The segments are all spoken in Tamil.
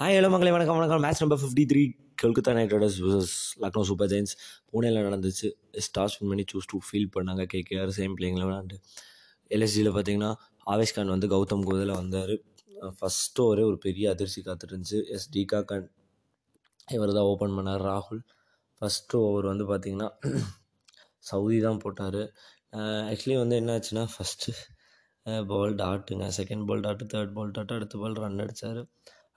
ஹாய் ஹலோ மங்களே வணக்கம் வணக்கம். Match number fifty three Kolkata Knight Riders versus Lucknow Super Giants பூனேல நடந்துச்சு. ஸ்டார்ஸ் வின் பண்ணி சூஸ் டூ ஃபீல் பண்ணாங்க. கேகேஆர் சேம் பிளேயிங்கில் விளாண்டு எல்எஸ்ஜியில் பார்த்தீங்கன்னா ஆவேஷ் கான் வந்து கௌதம் கோதில் வந்தார். ஃபஸ்ட்டு ஒரே ஒரு பெரிய அதிர்ச்சி காத்துட்டு இருந்துச்சு எஸ் டிகா கான் இவர் தான் ஓப்பன் பண்ணார். ராகுல் ஃபஸ்ட்டு ஓவர் வந்து பார்த்திங்கன்னா சவுதி தான் போட்டார். ஆக்சுவலி வந்து என்ன ஆச்சுன்னா first ball டாட்டுங்க. Second ball dot third ball dot அடுத்த பால் ரன் அடித்தார்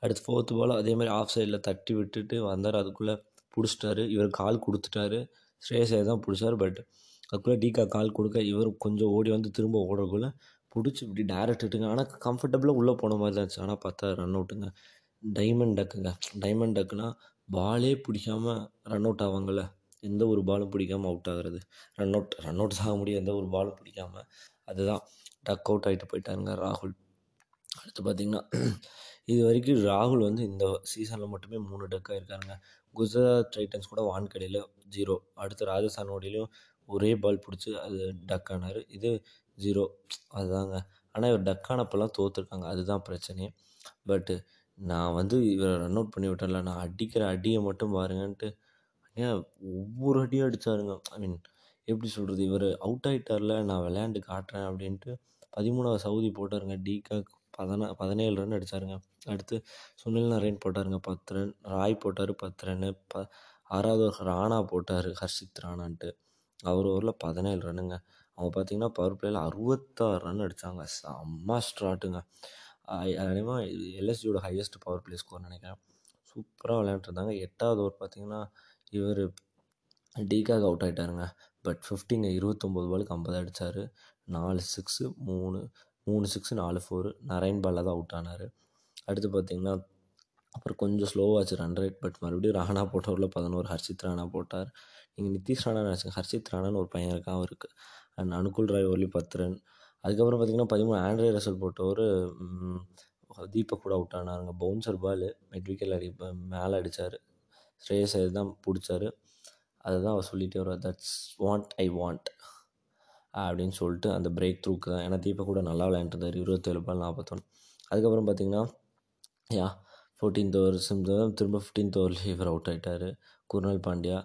அடுத்து ஃபோர்த்து பால் அதே மாதிரி ஆஃப் சைடில் தட்டி விட்டுட்டு வந்தார். அதுக்குள்ளே பிடிச்சிட்டாரு. இவர் கால் கொடுத்துட்டாரு. ஸ்ரேயஸ் ஐயர் தான் பிடிச்சார் பட் அதுக்குள்ளே டீக்கா கால் கொடுக்க இவர் கொஞ்சம் ஓடி வந்து திரும்ப ஓடக்குள்ளே பிடிச்சி இப்படி டேரக்ட் விட்டுங்க ஆனால் கம்ஃபர்டபுளாக உள்ளே போன மாதிரி தான் இருந்துச்சு. ஆனால் பார்த்தா ரன் அவுட்டுங்க டைமண்ட் டக்குங்க டைமண்ட் டக்குனா பாலே பிடிக்காம ரன் அவுட் ஆவாங்கள்ல எந்த ஒரு பாலும் பிடிக்காமல் அவுட் ஆகிறது. ரன் அவுட் ரன் அவுட் ஆக முடியும் எந்த ஒரு பாலும் பிடிக்காமல் அதுதான் டக் அவுட் ஆகிட்டு போயிட்டாருங்க ராகுல். அடுத்து பார்த்திங்கன்னா இது வரைக்கும் ராகுல் வந்து இந்த சீசனில் மட்டுமே மூணு டக்காக இருக்காருங்க. குஜராத் டைட்டன்ஸ் கூட வான்கடையில் ஜீரோ அடுத்து ராஜஸ்தான் ஓடிலையும் ஒரே பால் பிடிச்சி அது டக் ஆனார். இது ஜீரோ அதுதாங்க. ஆனால் இவர் டக் ஆனப்பெல்லாம் தோற்றுருக்காங்க அதுதான் பிரச்சனையே. பட்டு நான் வந்து இவரை ரன் அவுட் பண்ணி விட்டல நான் அடிக்கிற அடியை மட்டும் பாருங்கன்ட்டு ஏன் ஒவ்வொரு அடியும் அடித்தாருங்க ஐ மீன் எப்படி சொல்கிறது இவர் அவுட் ஆகிட்டார்ல நான் விளையாண்டு காட்டுறேன் அப்படின்ட்டு பதிமூணாவது சவுதி போட்டாருங்க. டீகாக் பதினா பதினேழு ரன் அடித்தாருங்க அடுத்து சுனில் நரேன் போட்டாருங்க பத்து ரன் ராய் போட்டார் பத்து ரன்னு ப ஆறாவது ஒரு ராணா போட்டார் ஹர்ஷித் ராணான்ட்டு. அவர் ஓவரில் பதினேழு ரன்னுங்க அவங்க பார்த்தீங்கன்னா பவர் பிளேயில் அறுபத்தாறு ரன் அடித்தாங்க செம்ம ஸ்ட்ராட்டுங்க அதேமா எல்எஸ்ஜியோட ஹையஸ்ட் பவர் பிளே ஸ்கோர் நினைக்கிறேன். சூப்பராக விளையாண்டுருந்தாங்க எட்டாவது ஓவர் பார்த்தீங்கன்னா இவர் டீக்காக அவுட் ஆகிட்டாருங்க பட் ஃபிஃப்டிங்க இருபத்தொம்போது பாலுக்கு ஐம்பது அடித்தார் நாலு சிக்ஸு மூணு மூணு சிக்ஸு நாலு ஃபோரு நரைன் பாலில் தான் அவுட் ஆனார். அடுத்து பார்த்திங்கன்னா அப்புறம் கொஞ்சம் ஸ்லோவாச்சு ரன் ரேட் பட் மறுபடியும் ராணா போட்டவரில் பதினோரு ஹர்ஷித் ராணா போட்டார். நீங்கள் நிதிஷ் ராணா நினச்சிங்க ஹர்ஷித் ராணான்னு ஒரு பையன் இருக்கான் அவருக்கு. அண்ட் அனுகுல் ராய் ஒர்லி பத்து ரன் அதுக்கப்புறம் பார்த்திங்கன்னா பதிமூணு ஆண்ட்ரே ரசல் போட்டவர் தீபக் கூட அவுட் ஆனாருங்க. பவுன்சர் பால் மெட்விக்கல் அடி மேலே அடித்தார் ஸ்ரேயஸ் தான் பிடிச்சாரு. அதுதான் அவர் சொல்லிகிட்டே வருவார். தட்ஸ் வாண்ட் ஐ வாண்ட் அப்படின்னு சொல்லிட்டு அந்த பிரேக் த்ரூக்கு தான் ஏன்னா தீபக் கூட நல்லா விளையாண்டுருந்தார். இருபத்தேழு பால் நாற்பத்தொன்று அதுக்கப்புறம் பார்த்தீங்கன்னா யா ஃபோர்டீன்த் ஓவர் சிம்தான் திரும்ப ஃபிஃப்டீன்த் ஓவரில் இவர் அவுட் ஆகிட்டார் குர்னால் பாண்டியா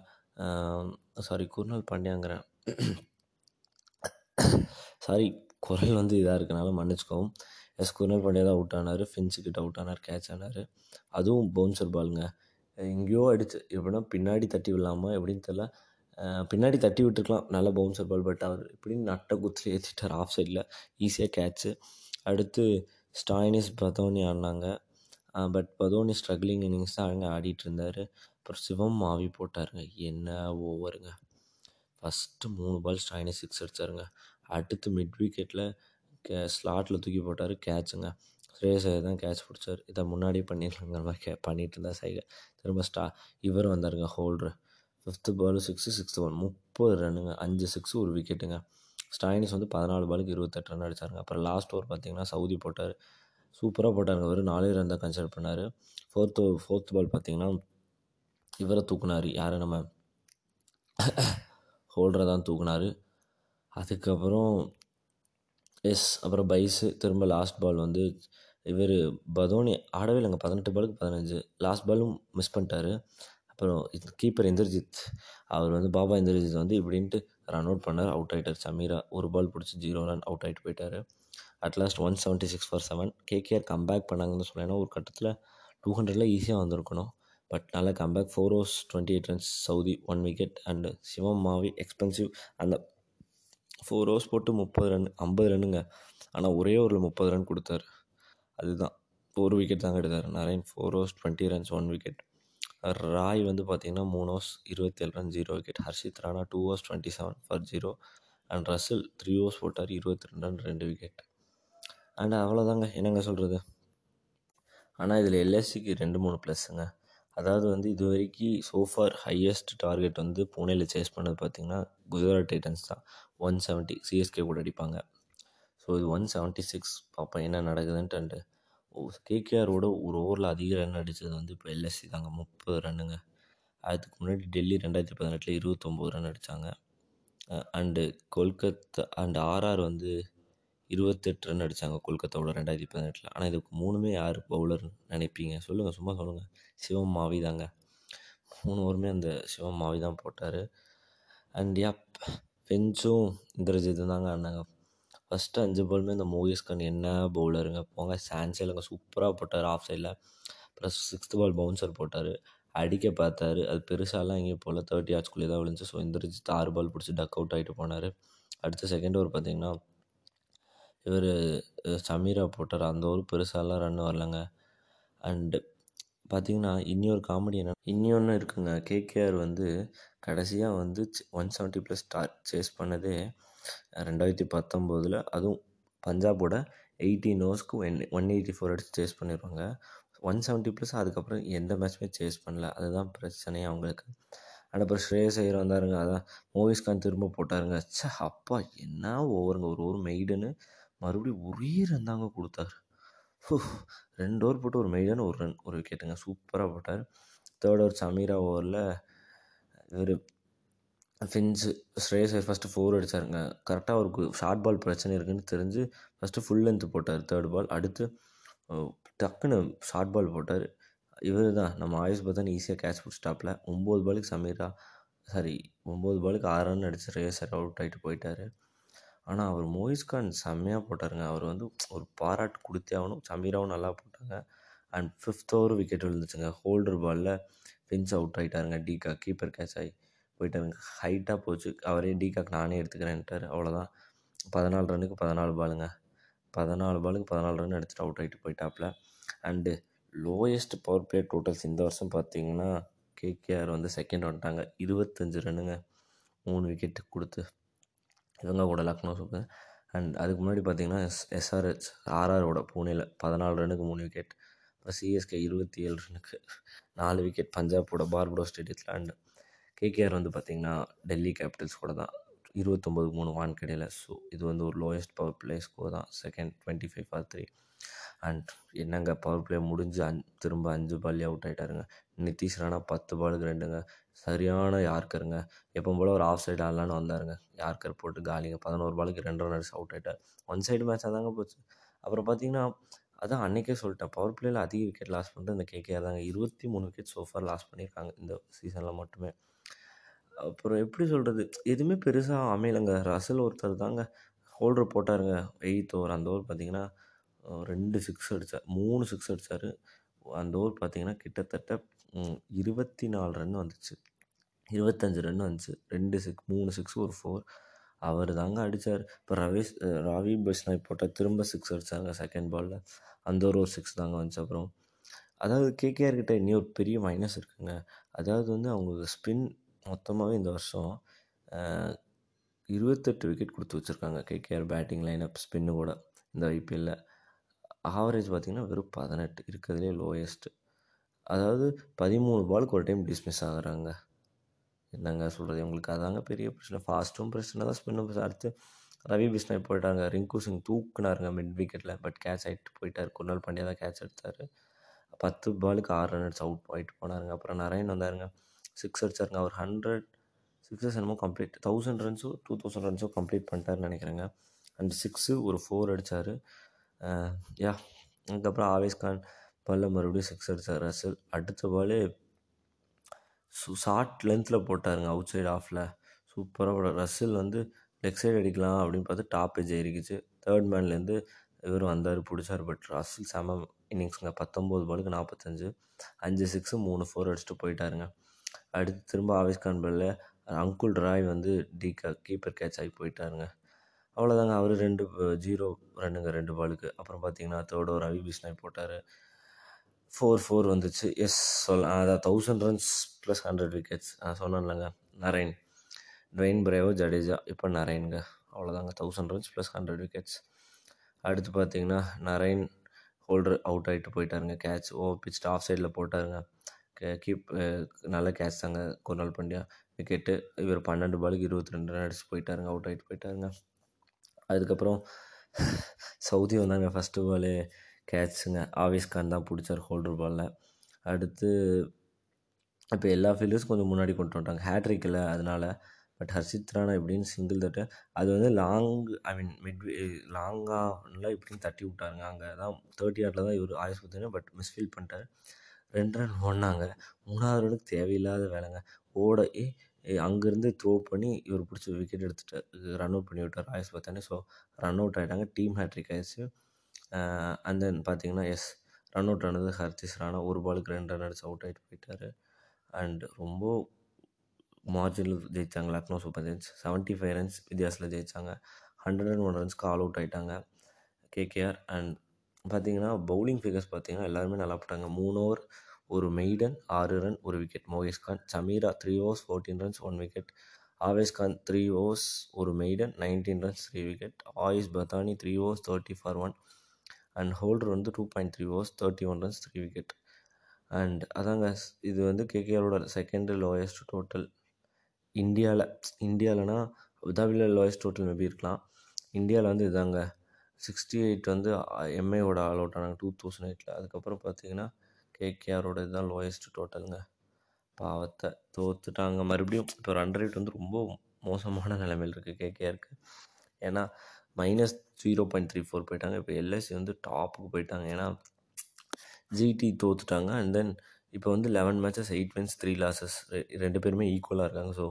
சாரி குர்னால் பாண்டியாங்கிறேன் சாரி குரல் வந்து இதாக இருக்கனால மன்னிச்சுக்கவும் எஸ் குர்னால் பாண்டியா தான் அவுட் ஆனார். ஃபின்ஸுக்கிட்ட அவுட் ஆனார் கேட்ச் ஆனார். அதுவும் பவுன்சர் பாலுங்க எங்கேயோ அடிச்சு எப்படின்னா பின்னாடி தட்டி விடலாமா எப்படின்னு தெரில பின்னாடி தட்டி விட்டுருக்கலாம். நல்ல பவுன்சர் பால் பட் அவர் இப்படின்னு நட்டை குத்தில் ஏற்றிட்டார் ஆஃப் சைடில் ஈஸியாக கேட்ச்சு அடுத்து ஸ்டாயினிஸ் பதோனி ஆடினாங்க. பட் பதோனி ஸ்ட்ரகிளிங் இன்னிங்ஸ் தான் அங்கே ஆடிட்டு இருந்தார். அப்புறம் சிவம் மாவி போட்டாருங்க. என்ன ஓவருங்க ஃபஸ்ட்டு மூணு பால் ஸ்டாயினிஸ் சிக்ஸ் அடித்தாருங்க அடுத்து மிட் விக்கெட்டில் கே ஸ்லாட்டில் தூக்கி போட்டார். கேட்சுங்க ஸ்ரேயஸ் தான் கேட்ச் பிடிச்சார். இதை முன்னாடியே பண்ணிடலாங்கிற மாதிரி கே பண்ணிட்டு இருந்தா சைகை. திரும்ப ஸ்டா இவர் வந்தாருங்க. Holder fifth ball six sixth one முப்பது ரன்னுங்க. அஞ்சு சிக்ஸு ஒரு விக்கெட்டுங்க ஸ்டாயினிஸ் வந்து பதினாலு பாலுக்கு இருபத்தெட்டு ரன் அடித்தாருங்க அப்புறம் லாஸ்ட் ஓவர் பார்த்தீங்கன்னா சவுதி போட்டார். சூப்பராக போட்டாருங்க. வெறும் நாலே ரன் தான் கன்சிடர் பண்ணார். ஃபோர்த்து ஃபோர்த் பால் பார்த்தீங்கன்னா இவரை தூக்குனார். யாரை நம்ம? ஹோல்டரை தான் தூக்குனார். அதுக்கப்புறம் எஸ் அப்புறம் பைஸு திரும்ப லாஸ்ட் பால் வந்து இவர் பதோனி ஆடவே இல்லைங்க. பதினெட்டு பாலுக்கு பதினஞ்சு. லாஸ்ட் பாலும் மிஸ் பண்ணிட்டாரு. அப்புறம் கீப்பர் இந்திரஜித் அவர் வந்து பாபா இந்திரஜித் வந்து இப்படின்ட்டு ரன் அவுட் பண்ணார். அவுட் ஆகிட்டார் சமீரா ஒரு பால் பிடிச்சி ஜீரோ ரன் அவுட் ஆகிட்டு போயிட்டார். At last one seventy six for seven KKR comeback பண்ணாங்கன்னு சொல்லலாம் ஒரு கட்டத்தில் டூ ஹண்ட்ரடில் ஈஸியாக வந்திருக்கணும். பட் நல்லா comeback four overs twenty eight runs Southee one wicket and Shivam Mavi expensive அந்த ஃபோர் ஓவர்ஸ் போட்டு முப்பது ரன் ஐம்பது ரன்னுங்க ஆனால் ஒரே ஓவரில் முப்பது ரன் கொடுத்தாரு. அதுதான். ஒரு விக்கெட் தாங்க எடுத்தார். Narine four overs twenty runs one wicket Roy வந்து பார்த்திங்கன்னா மூணு ஓவர்ஸ் இருபத்தேழு run zero wicket. Harshit Rana two overs twenty seven for zero and Russell three overs போட்டார் இருபத்தி ரெண்டு ரன் ரெண்டு விக்கெட் அண்ட் அவ்வளோதாங்க என்னங்க சொல்கிறது ஆனால் இதில் எல்எஸ்சிக்கு ரெண்டு மூணு ப்ளஸ்ஸுங்க அதாவது வந்து இது வரைக்கும் சோஃபார் ஹையஸ்ட் டார்கெட் வந்து புனேயில் சேஸ் பண்ணது பார்த்திங்கன்னா குஜராத் டைட்டன்ஸ் தான். ஒன் செவன்ட்டி சிஎஸ்கே கூட அடிப்பாங்க. ஸோ இது ஒன் செவன்ட்டி சிக்ஸ் பார்ப்போம் என்ன நடக்குதுன்ட்டு அண்டு கேகேஆரோட ஒரு ஓவரில் அதிக ரன் அடித்தது வந்து இப்போ எல்எஸ்சி தாங்க. முப்பது ரன்னுங்க. அதுக்கு முன்னாடி டெல்லி ரெண்டாயிரத்தி பதினெட்டில் இருபத்தொம்போது ரன் அடித்தாங்க அண்டு கொல்கத்தா அண்ட் ஆர்ஆர் வந்து இருபத்தெட்டு ரன் அடித்தாங்க கொல்கத்தாவோட ரெண்டாயிரத்தி பதினெட்டில். ஆனால் இதுக்கு மூணுமே யார் பவுலர்னு நினைப்பீங்க? சொல்லுங்கள் சும்மா சொல்லுங்கள் சிவம் மாவி தாங்க. மூணு ஓவருமே அந்த சிவம் மாவி தான் போட்டார். அண்ட் யா பெஞ்சும் இந்திரஜித்தும் தாங்க அண்ணாங்க ஃபஸ்ட்டு அஞ்சு பாலுமே இந்த மோகிஸ் என்ன பவுலருங்க போங்க. சான்ஸே இல்லைங்க. சூப்பராக போட்டார் ஆஃப் சைடில் ப்ளஸ் சிக்ஸ்த்து பால் பவுன்சர் போட்டார். அடிக்க பார்த்தாரு. அது பெருசாலாம் எங்கேயும் போகல. தேர்ட்டி ஆர்ட்ஸ்குள்ளே தான் விழுந்துச்சு. ஸோ எந்திரிச்சு ஆறு பால் பிடிச்சி டக் அவுட் ஆகிட்டு போனார். அடுத்த செகண்ட் ஓவர் பார்த்தீங்கன்னா இவர் சமீரா போட்டார். அந்த ஒரு பெருசாலாம் ரன் வரலங்க. அண்டு பார்த்தீங்கன்னா இன்னொரு காமெடி என்ன? இன்னொன்று இருக்குங்க. கேகேஆர் வந்து கடைசியாக வந்து ஒன் செவன்ட்டி ப்ளஸ் ஸ்டார் சேஸ் பண்ணதே ரெண்டாயிரத்தி பத்தொம்போதில் அதுவும் பஞ்சாபோட எயிட்டி ஓவர்ஸ்க்கு ஒன் ஒன் எயிட்டி ஃபோர் அடிச்சு சேஸ் பண்ணிடுவாங்க ஒன் செவன்ட்டி ப்ளஸ் அதுக்கப்புறம் எந்த மேட்ச்சுமே சேஸ் பண்ணல. அதுதான் பிரச்சனையே அவங்களுக்கு. அண்ட் அப்புறம் ஸ்ரேயஸ் ஐயர் வந்தாருங்க. அதான் மோகிஸ் கான் திரும்ப போட்டாருங்க. சே அப்பா என்ன ஓவருங்க ஒரு ஓவர் மெய்டுன்னு மறுபடியும் ஒரே ரன் தாங்க கொடுத்தாரு. ரெண்டு ஓவர் போட்டு ஒரு மெய்டன் ஒரு ரன் ஒரு விக்கெட்டுங்க சூப்பராக போட்டார். தேர்ட் ஓவர் சமீரா ஓவரில் இவர் ஃபின்ஸு ஸ்ரேயஸ் ஃபஸ்ட்டு ஃபோர் அடித்தாருங்க கரெக்டாக அவருக்கு ஷார்ட் பால் பிரச்சனை இருக்குன்னு தெரிஞ்சு ஃபஸ்ட்டு ஃபுல் லென்த்து போட்டார் தேர்ட் பால் அடுத்து டக்குன்னு ஷார்ட் பால் போட்டார். இவர் தான் நம்ம ஆயுஷ் பத்தான் ஈஸியாக கேட்ச் பிடிச்சிட்டாப்ல ஒம்பது பாலுக்கு சமீரா சாரி ஒம்பது பாலுக்கு ஆறு ரன் அடித்து ரேசர் அவுட் ஆகிட்டு போயிட்டார். ஆனால் அவர் மோயிஸ் கான் செம்மையாக போட்டாருங்க. அவர் வந்து ஒரு பாராட்டு கொடுத்தே ஆகணும். சமீராவும் நல்லா போட்டாங்க. அண்ட் ஃபிஃப்த் ஓவர் விக்கெட் விழுந்துச்சுங்க. ஹோல்டர் பாலில் பிஞ்ச் அவுட் ஆகிட்டாருங்க டீகா கீப்பர் கேட்ச் ஆகி போயிட்டாருங்க ஹைட்டாக போச்சு. அவரே டீகாக் நானே எடுத்துக்கிறேன்ட்டார். அவ்வளோதான் பதினாலு ரன்னுக்கு பதினாலு பாலுங்க பதினாலு பாலுக்கு பதினாலு ரன் எடுத்துகிட்டு அவுட் ஆகிட்டு போயிட்டாப்புல. And lowest power play totals இந்த வருஷம் பார்த்தீங்கன்னா கேகேஆர் வந்து செகண்ட் வந்துட்டாங்க. இருபத்தஞ்சு ரன்னுங்க மூணு விக்கெட்டு கொடுத்து. இவங்க கூட லக்னோ சூப்பர் அண்ட் அதுக்கு முன்னாடி பார்த்தீங்கன்னா எஸ் எஸ்ஆர்ஹெச் ஆர்ஆரோட பூனேல பதினாலு ரன்னுக்கு மூணு விக்கெட் அப்புறம் சிஎஸ்கே இருபத்தி ஏழு ரன்னுக்கு நாலு விக்கெட் பஞ்சாபோட பார்படோ ஸ்டேடியத்தில் அண்டு கேகேஆர் வந்து பார்த்திங்கன்னா டெல்லி கேபிட்டல்ஸ் கூட தான். இருபத்தொம்போது மூணு வான்கடையில். ஸோ இது வந்து ஒரு லோயஸ்ட் பவர் பிளே ஸ்கோர் தான். Second twenty five for three and என்னங்க பவர் பிளே முடிஞ்சு அஞ் திரும்ப அஞ்சு பால்லே அவுட் ஆகிட்டாருங்க நிதிஷ் ராணா பத்து பாலுக்கு ரெண்டுங்க. சரியான யார்க்கருங்க. எப்போ போல் ஒரு ஆஃப் சைடு ஆடலான்னு வந்தாருங்க. யார்க்கர் போட்டு காலிங்க. பதினோரு பாலுக்கு ரெண்டு ரன் அடிச்சு அவுட் ஆகிட்டார் ஒன் சைடு மேட்சாக தாங்க போச்சு. அப்புறம் பார்த்தீங்கன்னா அதான் அன்றைக்கே சொல்லிட்டேன். பவர் பிளேயில் அதிக விக்கெட் லாஸ் பண்ணிட்டு இந்த கேகேஆர் தாங்க. இருபத்தி மூணு விக்கெட் சோஃபார் லாஸ் பண்ணியிருக்காங்க. இந்த சீசனில் மட்டுமே. அப்புறம் எப்படி சொல்கிறது எதுவுமே பெருசாக அமையலைங்க. ரசல் ஒருத்தர் தாங்க ஹோல்டர் போட்டாருங்க. எயித் ஓவர் அந்த ஓவர் பார்த்தீங்கன்னா ரெண்டு சிக்ஸ் அடித்தார் மூணு சிக்ஸ் அடித்தார் அந்த ஓவர் பார்த்தீங்கன்னா கிட்டத்தட்ட இருபத்தி நாலு ரன் வந்துச்சு. இருபத்தஞ்சு ரன் வந்துச்சு. ரெண்டு சிக்ஸ் மூணு சிக்ஸ் ஒரு ஃபோர் அவர் தாங்க அடித்தார் இப்போ ரவேஷ் ராவி ரவி பஸ்னாய் போட்டால் திரும்ப சிக்ஸ் அடித்தாங்க செகண்ட் பாலில் அந்த ஒரு ஒரு சிக்ஸ் தாங்க வந்துச்சு அப்புறம். அதாவது கேகேஆர் கிட்ட இன்னும் ஒரு பெரிய மைனஸ் இருக்குங்க. அதாவது வந்து அவங்களுக்கு ஸ்பின் மொத்தமாகவே இந்த வருஷம் இருபத்தெட்டு விக்கெட் கொடுத்து வச்சுருக்காங்க. கேகேஆர் பேட்டிங் லைனப் ஸ்பின்னு கூட இந்த ஐபிஎல்லில் ஆவரேஜ் பார்த்திங்கன்னா வெறும் பதினெட்டு. இருக்கிறதுலே லோயஸ்ட்டு அதாவது பதிமூணு பாலுக்கு ஒரு டைம் டிஸ்மிஸ் ஆகுறாங்க. என்னங்க சொல்கிறது உங்களுக்கு அதாங்க பெரிய பிரச்சனை. ஃபாஸ்ட்டும் பிரச்சனை தான் ஸ்பின்னும் பிரச்சனை. அடுத்து ரவி பிஸ்னாய் போயிட்டாங்க. ரிங்கு சிங் தூக்குனாருங்க மிட் விக்கெட்டில் பட் கேட்ச் ஆகிட்டு போயிட்டார். குர்னால் பாண்டியா தான் கேட்ச் எடுத்தார். பத்து பாலுக்கு ஆறு ரன் அடிச்சு அவுட் ஆகிட்டு போனாருங்க. அப்புறம் நரேன் வந்தாருங்க. சிக்ஸ் அடிச்சாருங்க. அவர் ஹண்ட்ரட் சிக்ஸஸ் என்னமோ கம்ப்ளீட் தௌசண்ட் ரன்ஸோ டூ தௌசண்ட் ரன்ஸோ கம்ப்ளீட் பண்ணிட்டாருன்னு நினைக்கிறேங்க. அண்ட் சிக்ஸு ஒரு ஃபோர் அடித்தார் யா அதுக்கப்புறம் ஆவேஸ் கான் பாலில் மறுபடியும் சிக்ஸ் அடித்தார் ரசல் அடுத்த பாலு ஷார்ட் லென்த்தில் போட்டாருங்க அவுட் சைடு ஆஃபில் சூப்பராக போட ரசில் வந்து லெக் சைடு அடிக்கலாம் அப்படின்னு பார்த்து டாப் எஜ் ஆயிருக்குச்சு தேர்ட் மேன்லேருந்து இவர் வந்தார் பிடிச்சார். பட் ரசில் செம இன்னிங்ஸுங்க பத்தொம்போது பாலுக்கு நாற்பத்தஞ்சு அஞ்சு சிக்ஸு மூணு ஃபோர் அடிச்சுட்டு போயிட்டாருங்க. அடுத்து திரும்ப ஆவேஸ் கான் அங்குல் ராய் வந்து டி கீப்பர் கேட்ச் ஆகி போயிட்டாருங்க. அவ்வளோதாங்க அவர் ரெண்டு ஜீரோ ரன்னுங்க ரெண்டு பாலுக்கு அப்புறம் பார்த்தீங்கன்னா தேர்ட் ஓவர் ரவி பிஷ்ணாய் போட்டார். ஃபோர் ஃபோர் வந்துச்சு. எஸ் சொல்ல அதான் thousand runs plus hundred wickets நான் சொன்னேன்லங்க. நரேன் ட்ரெயின் பிரேவோ ஜடேஜா இப்போ நரேனுங்க அவ்வளோதாங்க thousand runs plus hundred wickets அடுத்து பார்த்தீங்கன்னா நரேன் ஹோல்டர் அவுட் ஆகிட்டு போயிட்டாருங்க. கேட்ச் ஓ பிச் ஆஃப் சைடில் போட்டாருங்க. கீப் நல்ல கேட்ச் தாங்க குணால் பாண்டியா விக்கெட்டு இவர் பன்னெண்டு பாலுக்கு இருபத்தி ரெண்டு ரன் அடிச்சு போயிட்டாருங்க அவுட் ஆகிட்டு போயிட்டாருங்க. அதுக்கப்புறம் சவுதி வந்தாங்க ஃபஸ்ட்டு பாலு கேட்சுங்க ஆவேஸ் கான் தான் பிடிச்சார் ஹோல்டர் பாலில் அடுத்து இப்போ எல்லா ஃபீல்டர்ஸும் கொஞ்சம் முன்னாடி கொண்டு வந்துட்டாங்க. ஹேட்ரிக் இல்லை அதனால். பட் ஹர்ஷித் ராணா எப்படின்னு சிங்கிள் தட்டு. அது வந்து லாங் ஐ மீன் மிட் லாங்காக இப்படின்னு தட்டி விட்டாருங்க. அங்கே தான் தேர்ட்டி ஆட்டில் தான் இவர் ஆயுஷ் பார்த்தீங்கன்னா பட் மிஸ்ஃபீல் பண்ணிட்டார். ரெண்டு ரன் ஓடினாங்க மூணாவது ரனுக்கு தேவையில்லாத வேலைங்க. ஓட ஏ அங்கேருந்து த்ரோ பண்ணி இவர் பிடிச்சி விக்கெட் எடுத்துட்டார் ரன் அவுட் பண்ணி விட்டார் ஆயுஷ் பத்தானே. ஸோ ரன் அவுட் ஆகிட்டாங்க டீம் ஹேட்ரிக் ஆயிடுச்சு. அண்ட் தென் பார்த்தீங்கன்னா எஸ் ரன் அவுட் ஆனது ஹர்திஷ் ராணா. ஒரு பாலுக்கு ரெண்டு ரன் அடிச்சு அவுட் ஆகிட்டு போயிட்டார். அண்ட் ரொம்ப மார்ஜினில் ஜெயித்தாங்க Lucknow Super Giants seventy five runs வித்தியாசத்தில் ஜெயித்தாங்க ஹண்ட்ரட் அண்ட் ஒன் ரன்ஸ்க்கு ஆல் அவுட் ஆகிட்டாங்க கேகேஆர் அண்ட் பார்த்தீங்கன்னா பவுலிங் ஃபிகர்ஸ் பார்த்தீங்கன்னா எல்லாருமே நல்லா போட்டாங்க. மூணு ஓவர் ஒரு மெய்டன் ஆறு ரன் ஒரு wicket Mokesh Khan Chameera three overs fourteen runs one wicket Avesh Khan three overs ஒரு maiden nineteen runs three wicket Ayush Badoni three overs thirty four one and Holder வந்து two point three overs thirty one runs three wicket and அதாங்க இது வந்து கேகேஆரோட செகண்ட் லோயஸ்ட் டோட்டல் இந்தியாவில் இந்தியாவிலனா அபுதாபியில் லோயஸ்ட் டோட்டல் மேபி இருக்கலாம். இந்தியாவில் வந்து இதாங்க சிக்ஸ்டி எயிட் வந்து எம்ஏவோட ஆல் அவுட் ஆனாங்க. டூ தௌசண்ட் எயிட்டில் அதுக்கப்புறம் பார்த்தீங்கன்னா கேகேஆரோட இதுதான் லோயஸ்ட் டோட்டலுங்க பாவத்தை தோத்துட்டாங்க. மறுபடியும் இப்போ ரன் ரேட் வந்து ரொம்ப மோசமான நிலைமையில் இருக்குது கேகேஆருக்கு ஏன்னா minus zero point three four போயிட்டாங்க. இப்போ எல்எஸ்சி வந்து டாப்புக்கு போயிட்டாங்க. ஏன்னா ஜிடி தோத்துட்டாங்க. அண்ட் தென் இப்போ வந்து eleven matches eight wins three losses ரெண்டு பேருமே ஈக்குவலாக இருக்காங்க. ஸோ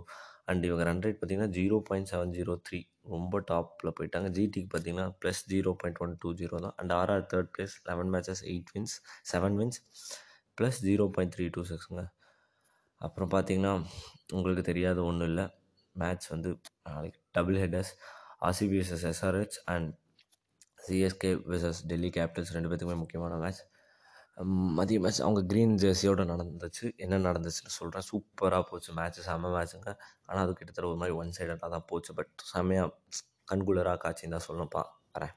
அண்ட் இவங்க ரன் ரேட் பார்த்தீங்கன்னா zero point seven zero three ரொம்ப டாப்பில் போயிட்டாங்க. ஜிடிக்கு பார்த்தீங்கன்னா plus zero point one two zero தான். And RR third place eleven matches eight wins seven wins plus zero point three two சிக்ஸுங்க அப்புறம் பார்த்தீங்கன்னா உங்களுக்கு தெரியாத ஒன்றும் இல்லை. மேட்ச் வந்து நாளைக்கு double headers RCB versus SRH and CSK versus Delhi Capitals ரெண்டு பேத்துக்குமே முக்கியமான மேட்ச் மதிய மேட்ச் அவங்க க்ரீன் ஜெர்சியோட நடந்துச்சு. என்ன நடந்துச்சுன்னு சொல்கிறேன் சூப்பராக போச்சு மேட்ச்சு செம்ம மேட்ச்சுங்க ஆனால் அது கிட்டத்தட்ட ஒரு மாதிரி ஒன் சைடடாக தான் போச்சு. பட் செம்மையாக கண்குளராக காட்சின்னு தான் சொல்லணும்ப்பா வரேன்